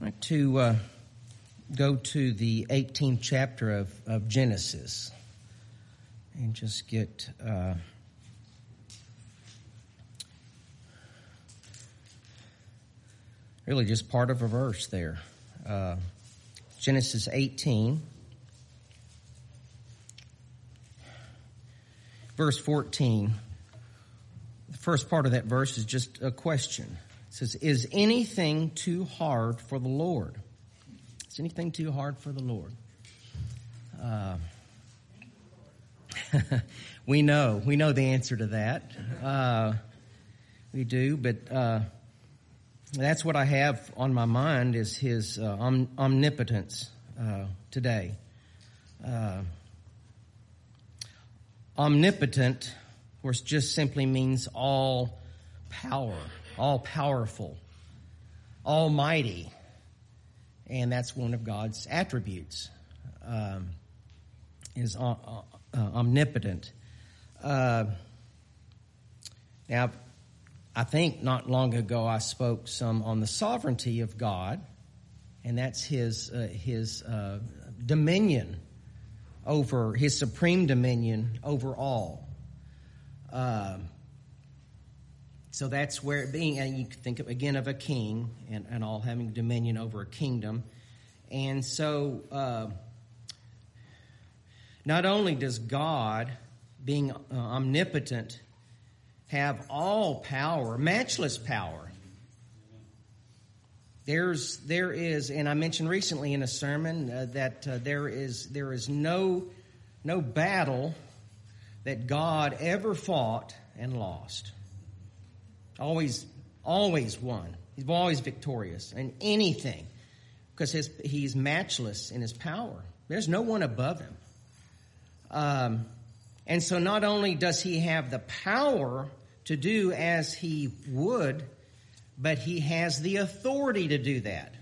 To uh, go to the 18th chapter of, of Genesis and just get uh, really just part of a verse there. Uh, Genesis 18, verse 14. The first part of that verse is just a question. Says, Is anything too hard for the Lord? Is anything too hard for the Lord? Uh, we know. We know the answer to that. Uh, we do, but uh, that's what I have on my mind is his uh, om- omnipotence uh, today. Uh, omnipotent, of course, just simply means all power all powerful, almighty, and that's one of God's attributes. Um, is uh, uh, omnipotent. Uh, now, I think not long ago I spoke some on the sovereignty of God, and that's His uh, His uh, dominion over His supreme dominion over all. Um, so that's where being, and you think again of a king and, and all having dominion over a kingdom. And so, uh, not only does God, being uh, omnipotent, have all power, matchless power. There's, there is, and I mentioned recently in a sermon uh, that uh, there is, there is no, no battle that God ever fought and lost. Always, always won. He's always victorious in anything because his, he's matchless in his power. There's no one above him. Um, and so not only does he have the power to do as he would, but he has the authority to do that.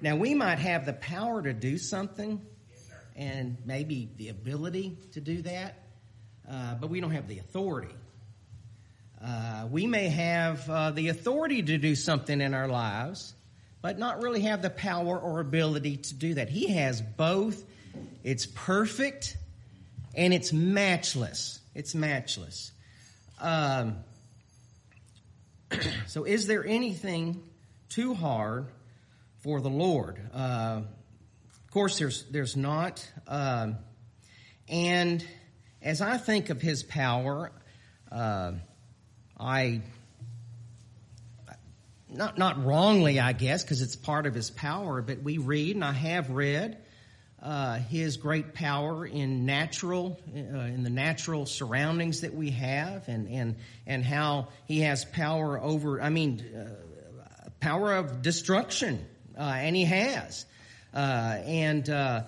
Now, we might have the power to do something and maybe the ability to do that, uh, but we don't have the authority. Uh, we may have uh, the authority to do something in our lives, but not really have the power or ability to do that. He has both. It's perfect and it's matchless. It's matchless. Um, so, is there anything too hard for the Lord? Uh, of course, there's there's not. Um, and as I think of His power. Uh, I, not, not wrongly, I guess, because it's part of his power, but we read, and I have read, uh, his great power in natural, uh, in the natural surroundings that we have, and and and how he has power over. I mean, uh, power of destruction, uh, and he has. Uh, and uh,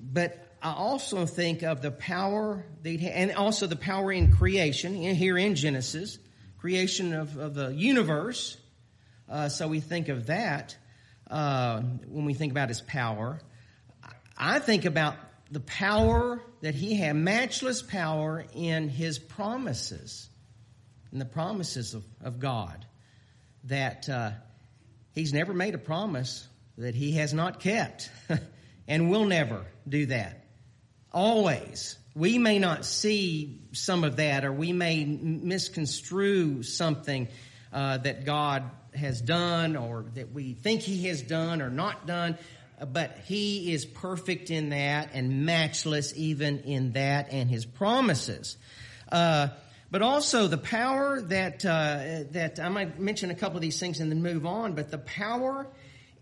but I also think of the power and also the power in creation here in Genesis, creation of, of the universe. Uh, so we think of that uh, when we think about his power. I think about the power that he had, matchless power in his promises, in the promises of, of God. That uh, he's never made a promise that he has not kept and will never do that. Always. We may not see some of that, or we may misconstrue something uh, that God has done, or that we think He has done or not done, but He is perfect in that and matchless even in that and His promises. Uh, but also the power that uh, that I might mention a couple of these things and then move on. But the power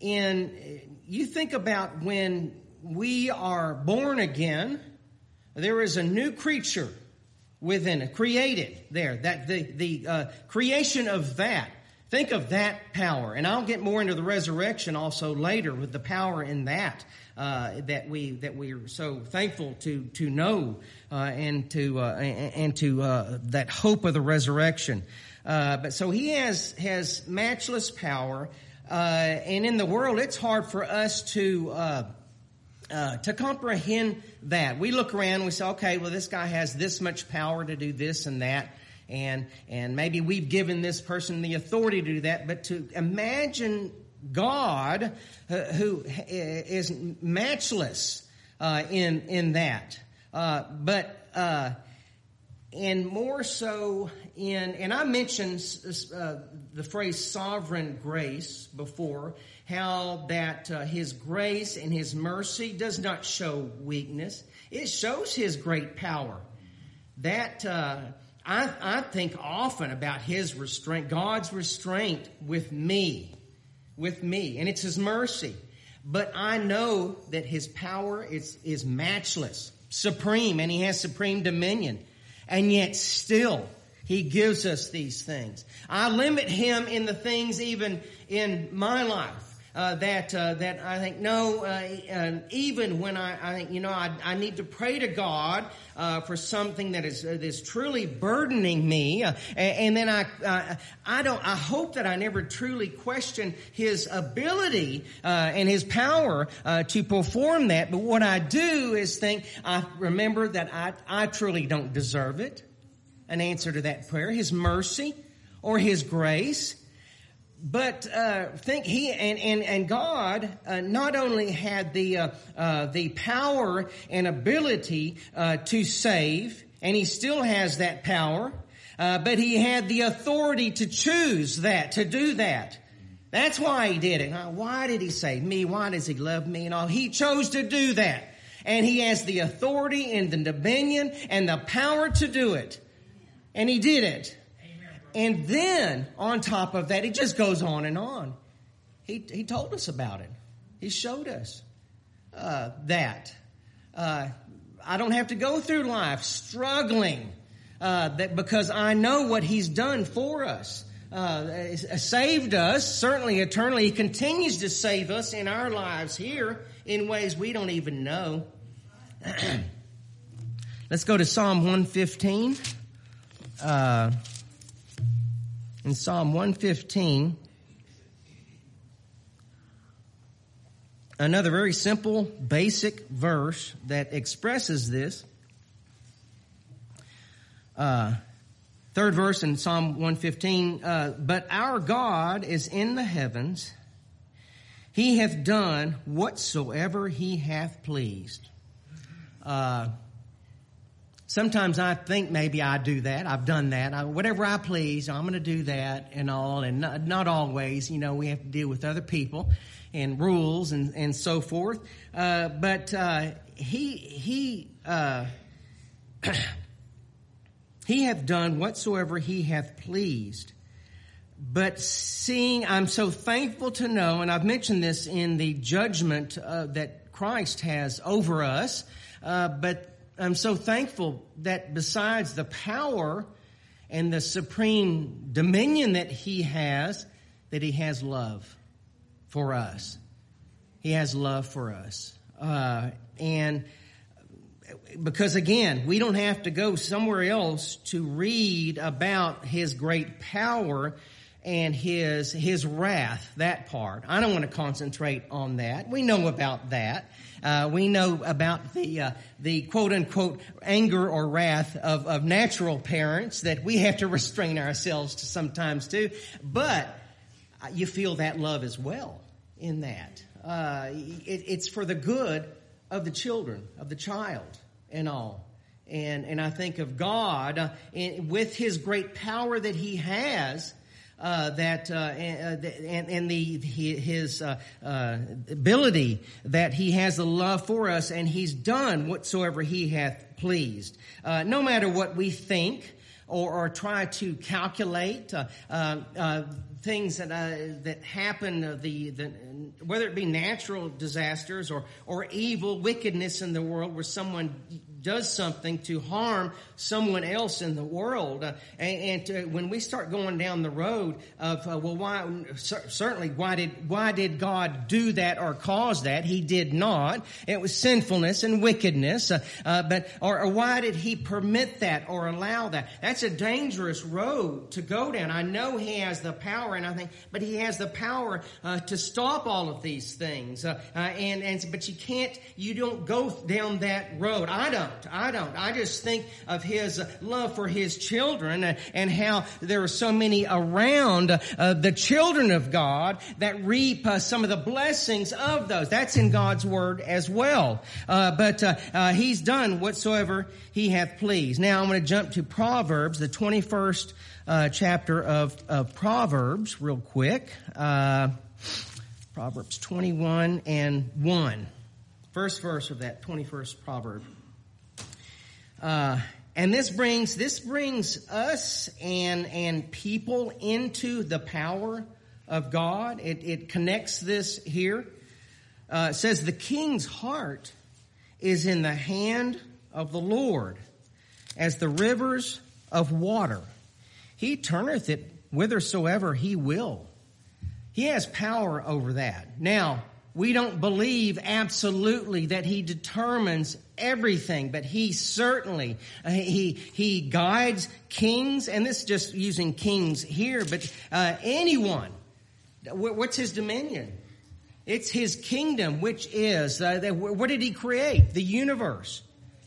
in you think about when we are born again, there is a new creature within, it, created there. That the the uh, creation of that. Think of that power, and I'll get more into the resurrection also later with the power in that uh, that we that we are so thankful to to know uh, and to uh, and to uh, that hope of the resurrection. Uh, but so he has has matchless power, and in the world, it's hard for us to uh, to comprehend that. We look around we say, okay, well, this guy has this much power to do this and that. And, and maybe we've given this person the authority to do that, but to imagine God uh, who is matchless uh, in in that, uh, but uh, and more so in and I mentioned uh, the phrase sovereign grace before, how that uh, His grace and His mercy does not show weakness; it shows His great power. That I, I think often about His restraint, God's restraint with me with me, and it's His mercy. But I know that His power is, is matchless, supreme, and He has supreme dominion. And yet still, He gives us these things. I limit Him in the things even in my life uh, that uh, that I think no, uh, even when I, I think you know I, I need to pray to God uh, for something that is that is truly burdening me, uh, and, and, then I I don't I hope that I never truly question His ability uh, and His power to perform that. But what I do is think I remember that I I truly don't deserve it. An answer to that prayer, His mercy or His grace but uh, think he and and and God uh, not only had the uh, uh the power and ability uh, to save, and He still has that power, uh, but He had the authority to choose that to do that. That's why He did it. why did He save me? Why does He love me? And all He chose to do that, and He has the authority and the dominion and the power to do it, and He did it. And then on top of that, it just goes on and on. He, he told us about it. He showed us uh, that. Uh, I don't have to go through life struggling uh, that because I know what He's done for us. Uh, saved us, certainly eternally. He continues to save us in our lives here in ways we don't even know. Let's go to Psalm 115. Uh, in Psalm 115, another very simple, basic verse that expresses this. Uh, third verse in Psalm 115, uh, but our God is in the heavens. He hath done whatsoever he hath pleased. Uh, Sometimes I think maybe I do that. I've done that. I, whatever I please, I'm going to do that and all. And not, not, always, you know, we have to deal with other people and rules and, and so forth. Uh, but uh, he he uh, he hath done whatsoever he hath pleased. But seeing, I'm so thankful to know, and I've mentioned this in the judgment uh, that Christ has over us. Uh, but I'm so thankful that besides the power and the supreme dominion that he has, that he has love for us. He has love for us. Uh, and because again, we don't have to go somewhere else to read about his great power and his his wrath that part i don't want to concentrate on that we know about that uh, we know about the uh, the quote unquote anger or wrath of, of natural parents that we have to restrain ourselves to sometimes too. But you feel that love as well in that. Uh, it, it's for the good of the children of the child and all. And and I think of God uh, in, with His great power that He has uh, that uh, and, and, the his uh, uh, ability that he has the love for us, and he's done whatsoever he hath pleased. Uh, no matter what we think or, or try to calculate uh, things that that happen, the, the whether it be natural disasters or or evil wickedness in the world, where someone does something to harm someone else in the world. Uh, and, and to, when we start going down the road of, uh, well, why, certainly, why did, why did God do that or cause that? He did not. It was sinfulness and wickedness. Uh, uh but, or, or, why did He permit that or allow that? That's a dangerous road to go down. I know He has the power and I think, but He has the power uh, to stop all of these things. Uh, and, and, but you can't, you don't go down that road. I don't. Don't. I don't. I just think of his love for his children and how there are so many around uh, the children of God that reap uh, some of the blessings of those. That's in God's word as well. Uh, but uh, uh, he's done whatsoever he hath pleased. Now I'm going to jump to Proverbs, the 21st uh, chapter of, of Proverbs, real quick. Proverbs 21 and 1. First verse of that 21st proverb. Uh, and this brings this brings us and and people into the power of God. It, it connects this here. Uh, it says the king's heart is in the hand of the Lord, as the rivers of water. He turneth it whithersoever he will. He has power over that. Now, we don't believe absolutely that he determines everything, but he certainly, uh, he, he guides kings, and this is just using kings here, but uh, anyone. What's his dominion? It's his kingdom, which is, uh, what did he create? The universe.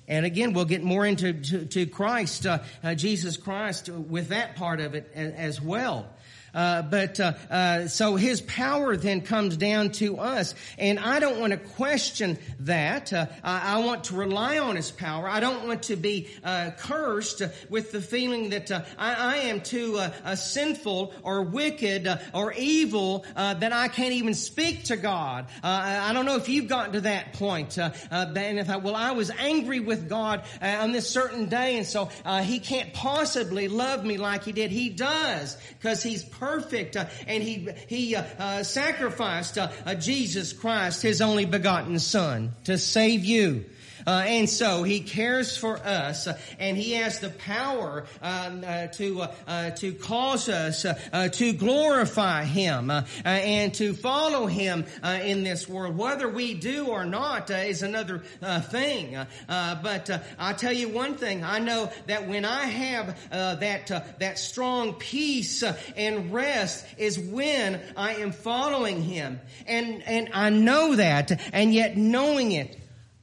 And again, we'll get more into to, to Christ, uh, uh, Jesus Christ, with that part of it as, as well. Uh, but uh, uh, so his power then comes down to us, and I don't want to question that. Uh, I, I, want to rely on his power. I don't want to be uh, cursed with the feeling that I, I, am too sinful or wicked or evil that I can't even speak to God. I don't know if you've gotten to that point. and if I, well, I was angry with God on this certain day, and so he can't possibly love me like he did. He does because he's perfect, uh, and he he uh, uh, sacrificed Jesus Christ, his only begotten Son, to save you. Uh, and so he cares for us, uh, and he has the power um, uh, to uh, uh, to cause us to glorify him and to follow him in this world. Whether we do or not is another thing. but I'll tell you one thing: I know that when I have that that strong peace and rest is when I am following him, and and I know that, and yet knowing it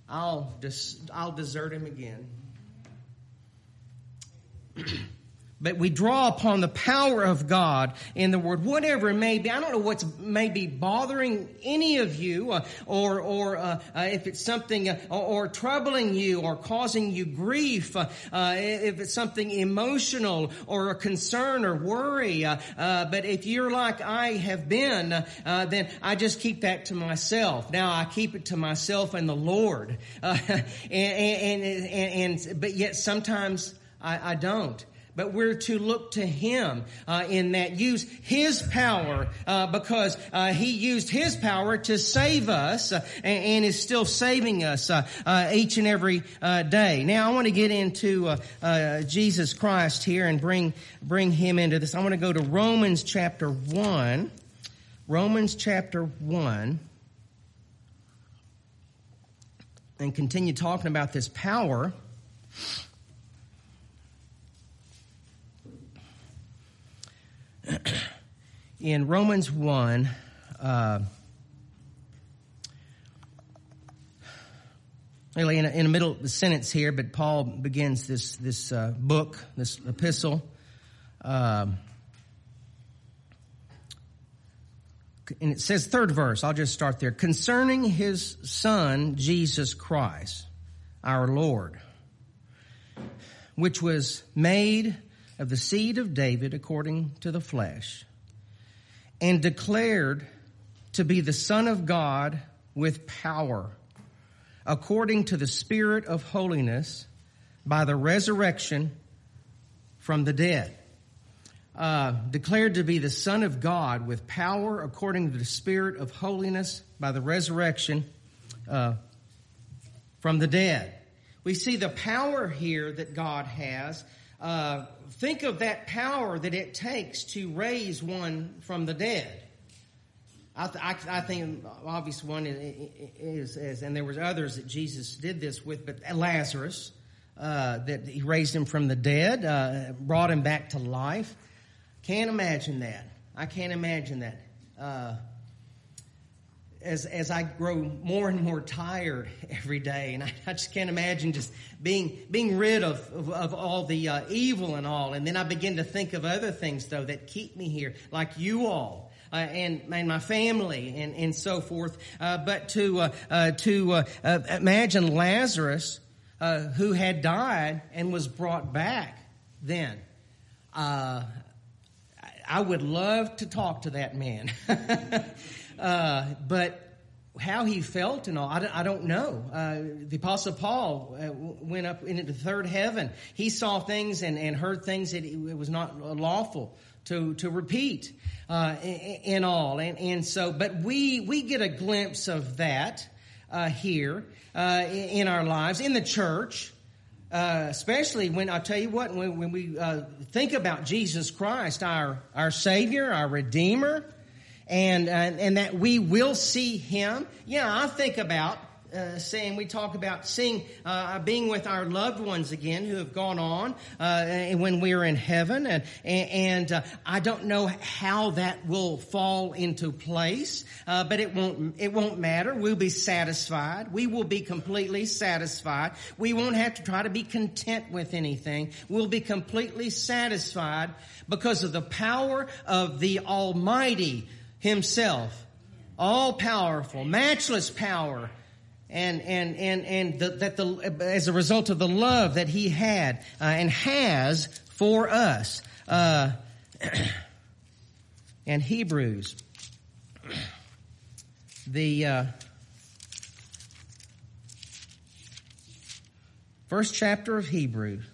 I'll, des- I'll desert him again. but we draw upon the power of God in the Word, whatever it may be. I don't know what's maybe bothering any of you, uh, or or uh, uh, if it's something uh, or, or, troubling you, or causing you grief. Uh, uh, if it's something emotional, or a concern, or worry. but if you're like I have been, then I just keep that to myself. Now I keep it to myself and the Lord, and, and, and, and, but yet sometimes I, I don't but we're to look to Him uh, in that. Use His power uh, because uh, He used His power to save us uh, and, and, is still saving us uh, uh, each and every day. Now, I want to get into Jesus Christ here and bring bring Him into this. I want to go to Romans chapter one. Romans chapter one. And continue talking about this power. in Romans 1, uh, really in, a, in the middle of the sentence here, but Paul begins this, this uh, book, this epistle. Um, and it says, third verse, I'll just start there. Concerning his son, Jesus Christ, our Lord, which was made of the seed of David according to the flesh, and declared to be the Son of God with power, according to the Spirit of holiness, by the resurrection from the dead. Uh, declared to be the Son of God with power according to the Spirit of holiness by the resurrection uh, from the dead. We see the power here that God has uh, think of that power that it takes to raise one from the dead. I, th- I, I think obvious one is, is, and there was others that Jesus did this with, but Lazarus, uh, that he raised him from the dead, uh, brought him back to life. Can't imagine that. I can't imagine that. As as I grow more and more tired every day, and I, I just can't imagine just being being rid of of, of all the uh, evil and all. And then I begin to think of other things though that keep me here, like you all. Uh, and, and my family and, and so forth. Uh, but to uh, uh, to uh, imagine Lazarus, who had died and was brought back, then I would love to talk to that man. Uh, but how he felt and all, I don't, I don't know. Uh, the Apostle Paul uh, went up into the third heaven. He saw things and, and heard things that it was not lawful to, to repeat uh, in, all. And, and so, but we, we get a glimpse of that uh, here uh, in our lives, in the church. especially when I tell you what, when, when we think about Jesus Christ, our our Savior, our Redeemer, and, uh, and that we will see him. Yeah, I think about uh, saying we talk about seeing uh, being with our loved ones again who have gone on uh, when we're in heaven. And and uh, I don't know how that will fall into place uh, but it won't it won't matter. We'll be satisfied. We will be completely satisfied. We won't have to try to be content with anything. We'll be completely satisfied because of the power of the almighty himself. All powerful, matchless power. And, and, and, and the, that the, as a result of the love that he had uh, and has for us. Uh, and Hebrews, the, uh, first chapter of Hebrews,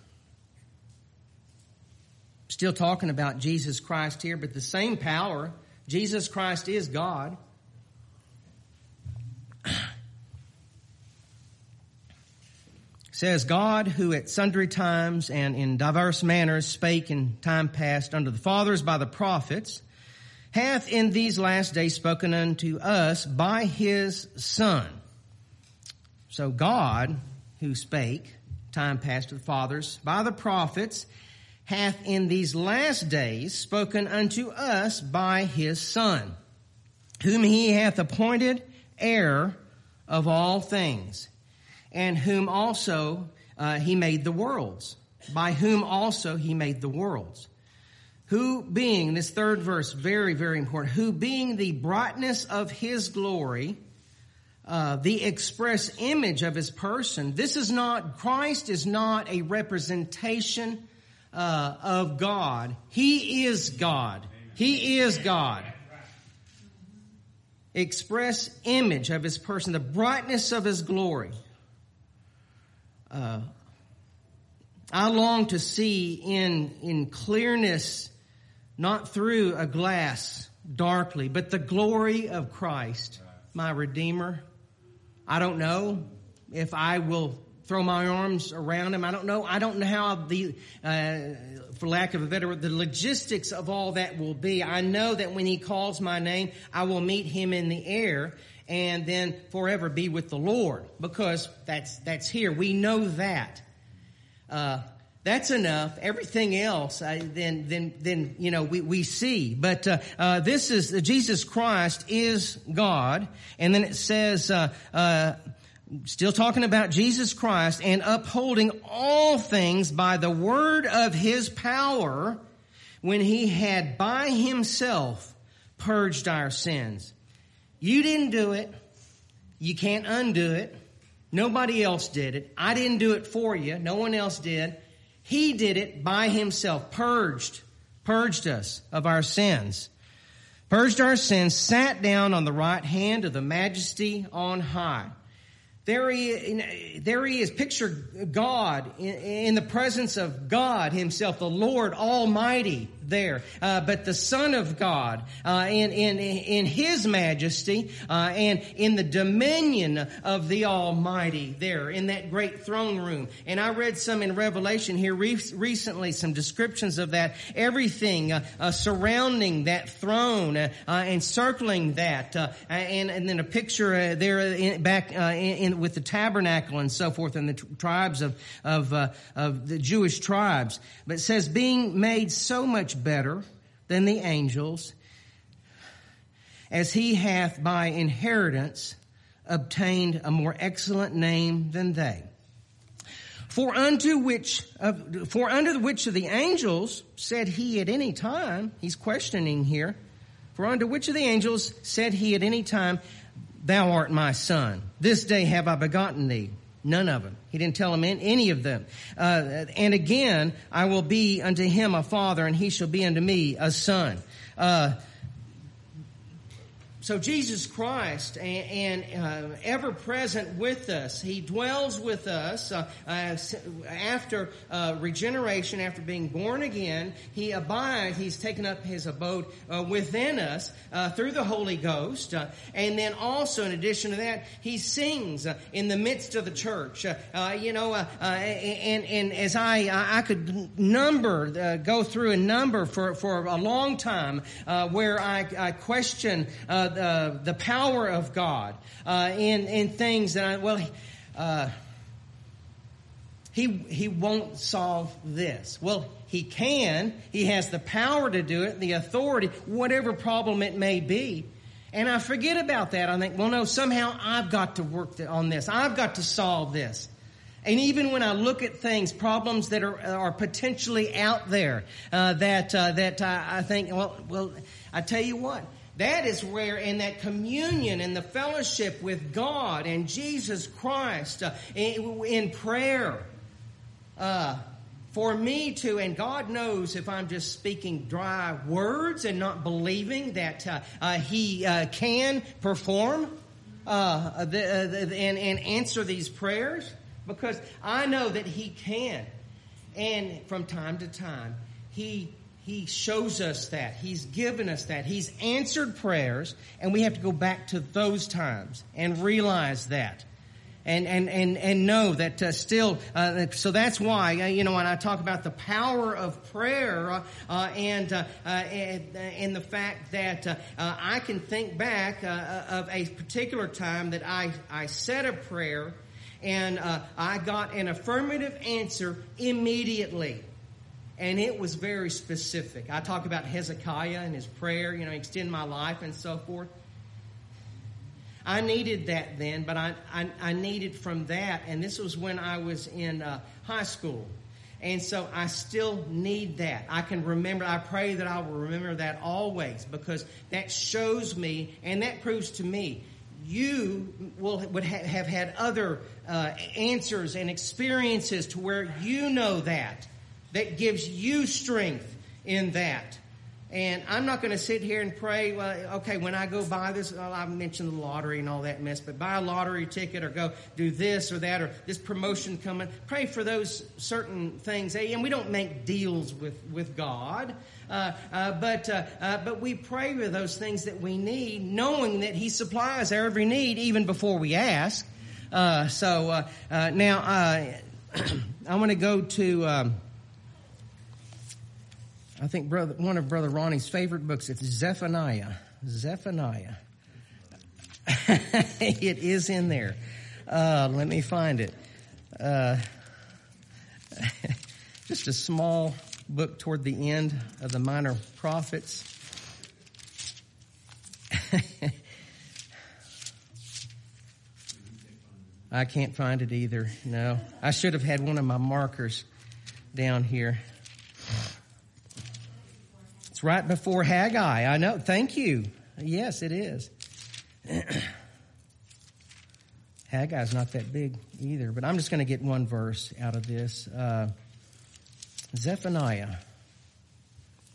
still talking about Jesus Christ here, but the same power Jesus Christ is God. says God who at sundry times and in diverse manners spake in time past unto the fathers by the prophets hath in these last days spoken unto us by his son. So God who spake time past to the fathers by the prophets hath in these last days spoken unto us by his Son, whom he hath appointed heir of all things, and whom also uh, he made the worlds, by whom also he made the worlds. Who being, this third verse, very, very important, who being the brightness of his glory, uh, the express image of his person, this is not, Christ is not a representation uh, of God. He is God. He is God. Express image of his person, the brightness of his glory. Uh, I long to see in, in clearness, not through a glass darkly, but the glory of Christ, my Redeemer. I don't know if I will throw my arms around him. I don't know. I don't know how the, uh, for lack of a better word, the logistics of all that will be. I know that when he calls my name, I will meet him in the air and then forever be with the Lord because that's, that's here. We know that. Uh, that's enough. Everything else, uh, then, then, then, you know, we, we see. But, uh, uh, this is, Jesus Christ is God. And then it says, uh, uh, still talking about Jesus Christ and upholding all things by the word of his power when he had by himself purged our sins. You didn't do it. You can't undo it. Nobody else did it. I didn't do it for you. No one else did. He did it by himself, purged, purged us of our sins, purged our sins, sat down on the right hand of the majesty on high. There he, there he is. Picture God in, in, the presence of God himself, the Lord Almighty there. Uh, but the Son of God uh, in, in, in His majesty uh, and in the dominion of the Almighty there in that great throne room. And I read some in Revelation here re- recently, some descriptions of that. Everything uh, uh, surrounding that throne uh, and circling that. and, and then a picture there in, back in, in with the tabernacle and so forth and the t- tribes of, of, uh, of the Jewish tribes. But it says being made so much better than the angels as he hath by inheritance obtained a more excellent name than they. For unto which, of, for unto which of the angels said he at any time, he's questioning here, for unto which of the angels said he at any time, thou art my son. This day have I begotten thee. None of them. He didn't tell them any of them. Uh, and again, I will be unto him a father, and he shall be unto me a son. Uh, so Jesus Christ and, and uh, ever present with us, He dwells with us uh, uh, after uh, regeneration, after being born again. He abides. He's taken up His abode uh, within us uh, through the Holy Ghost, and then also in addition to that, He sings in the midst of the church. you know, and and as I I could number go through a number for for a long time where I, I question uh, the power of God uh, in in things that I well. Uh, he, he won't solve this. Well, he can. He has the power to do it, the authority, whatever problem it may be. And I forget about that. I think, well, no, somehow I've got to work on this. I've got to solve this. And even when I look at things, problems that are, are potentially out there, uh, that, uh, that I, I think, well, well, I tell you what, that is where, in that communion and the fellowship with God and Jesus Christ, uh, in, prayer, uh, for me to, and God knows if I'm just speaking dry words and not believing that uh, uh He uh, can perform uh, the, and, and answer these prayers, because I know that He can. And from time to time, He he shows us that. He's given us that. He's answered prayers, and we have to go back to those times and realize that. And, and, and, and know that uh, still, uh, so that's why, uh, you know, when I talk about the power of prayer uh, uh, and, uh, and, and, the fact that I can think back of a particular time that I, I said a prayer and I got an affirmative answer immediately and it was very specific. I talk about Hezekiah and his prayer, you know, extend my life and so forth. I needed that then, but I, I, I needed from that, and this was when I was in uh, high school. And so I still need that. I can remember, I pray that I will remember that always because that shows me and that proves to me you will would ha- have had other uh, answers and experiences to where you know that that gives you strength in that. And I'm not going to sit here and pray, well, okay, when I go buy this, well, I mentioned the lottery and all that mess, but buy a lottery ticket or go do this or that or this promotion coming. Pray for those certain things. And we don't make deals with, with God. Uh, uh, but uh, uh but we pray for those things that we need, knowing that He supplies our every need even before we ask. Uh, so uh, now I want to go to um, I think brother, one of Brother Ronnie's favorite books. It's Zephaniah. Zephaniah. it is in there. Uh, let me find it. Uh, just a small book toward the end of the minor prophets. I can't find it either. No. I should have had one of my markers down here right before Haggai. I know. Thank you. Yes, it is. Haggai's not that big either, but I'm just going to get one verse out of this. Uh, Zephaniah.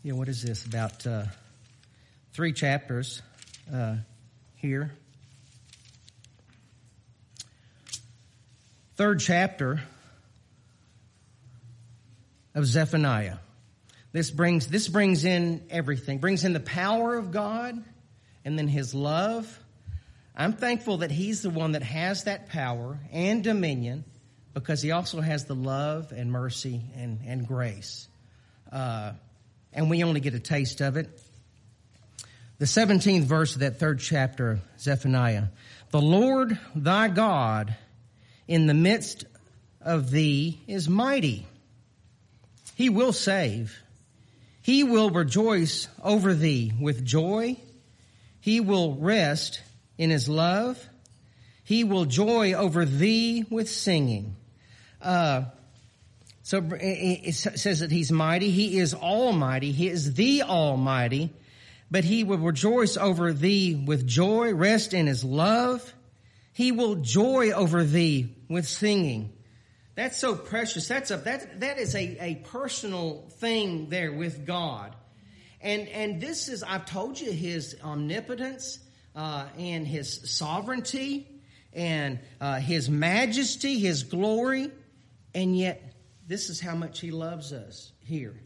Yeah, what is this? About uh, three chapters uh, here. Third chapter of Zephaniah. This brings, this brings in everything, brings in the power of God and then His love. I'm thankful that He's the one that has that power and dominion because He also has the love and mercy and, and grace. Uh, and we only get a taste of it. The 17th verse of that third chapter, of Zephaniah. The Lord thy God in the midst of thee is mighty. He will save. He will rejoice over thee with joy. He will rest in his love. He will joy over thee with singing. Uh, so it says that he's mighty. He is almighty. He is the almighty. But he will rejoice over thee with joy, rest in his love. He will joy over thee with singing. That's so precious. That's a, that, that is a, a personal thing there with God. And, and this is, I've told you, his omnipotence, uh, and his sovereignty and uh, his majesty, his glory. And yet, this is how much he loves us here.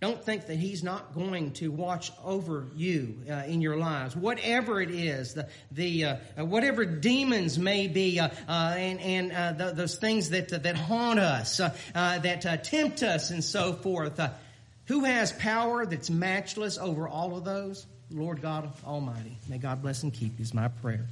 Don't think that he's not going to watch over you uh, in your lives, whatever it is, the the uh, whatever demons may be, uh, uh and and uh, the, those things that that haunt us, uh, that tempt us, and so forth. who has power that's matchless over all of those? Lord God Almighty. May God bless and keep you. Is my prayer.